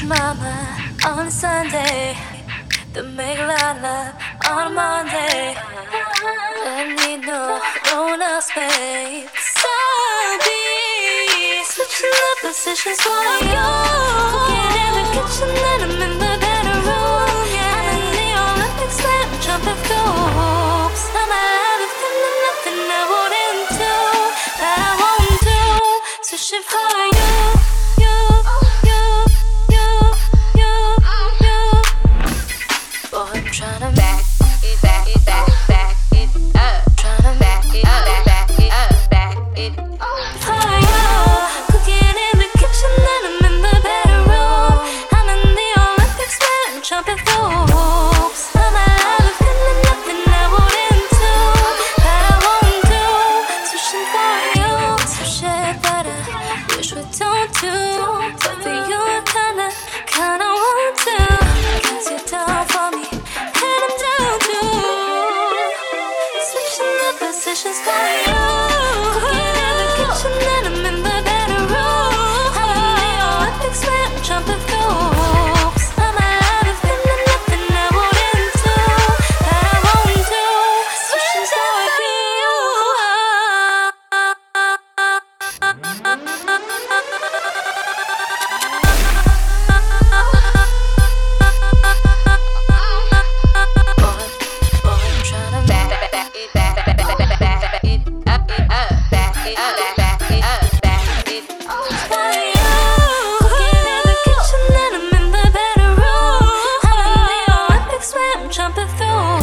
your mama on a Sunday. The love on Monday. I need no, no one else, babe. So be switching up positions for you. Cooking in the kitchen and I'm in the bedroom. Yeah, I'm in the Olympics, man, jumping hoops. I'm everything and nothing I wouldn't do. That I won't do. Switching for you, don't do, but you kinda, kinda want to. 'Cause you're down for me, and I'm down too. Switching up positions for you. jump a through.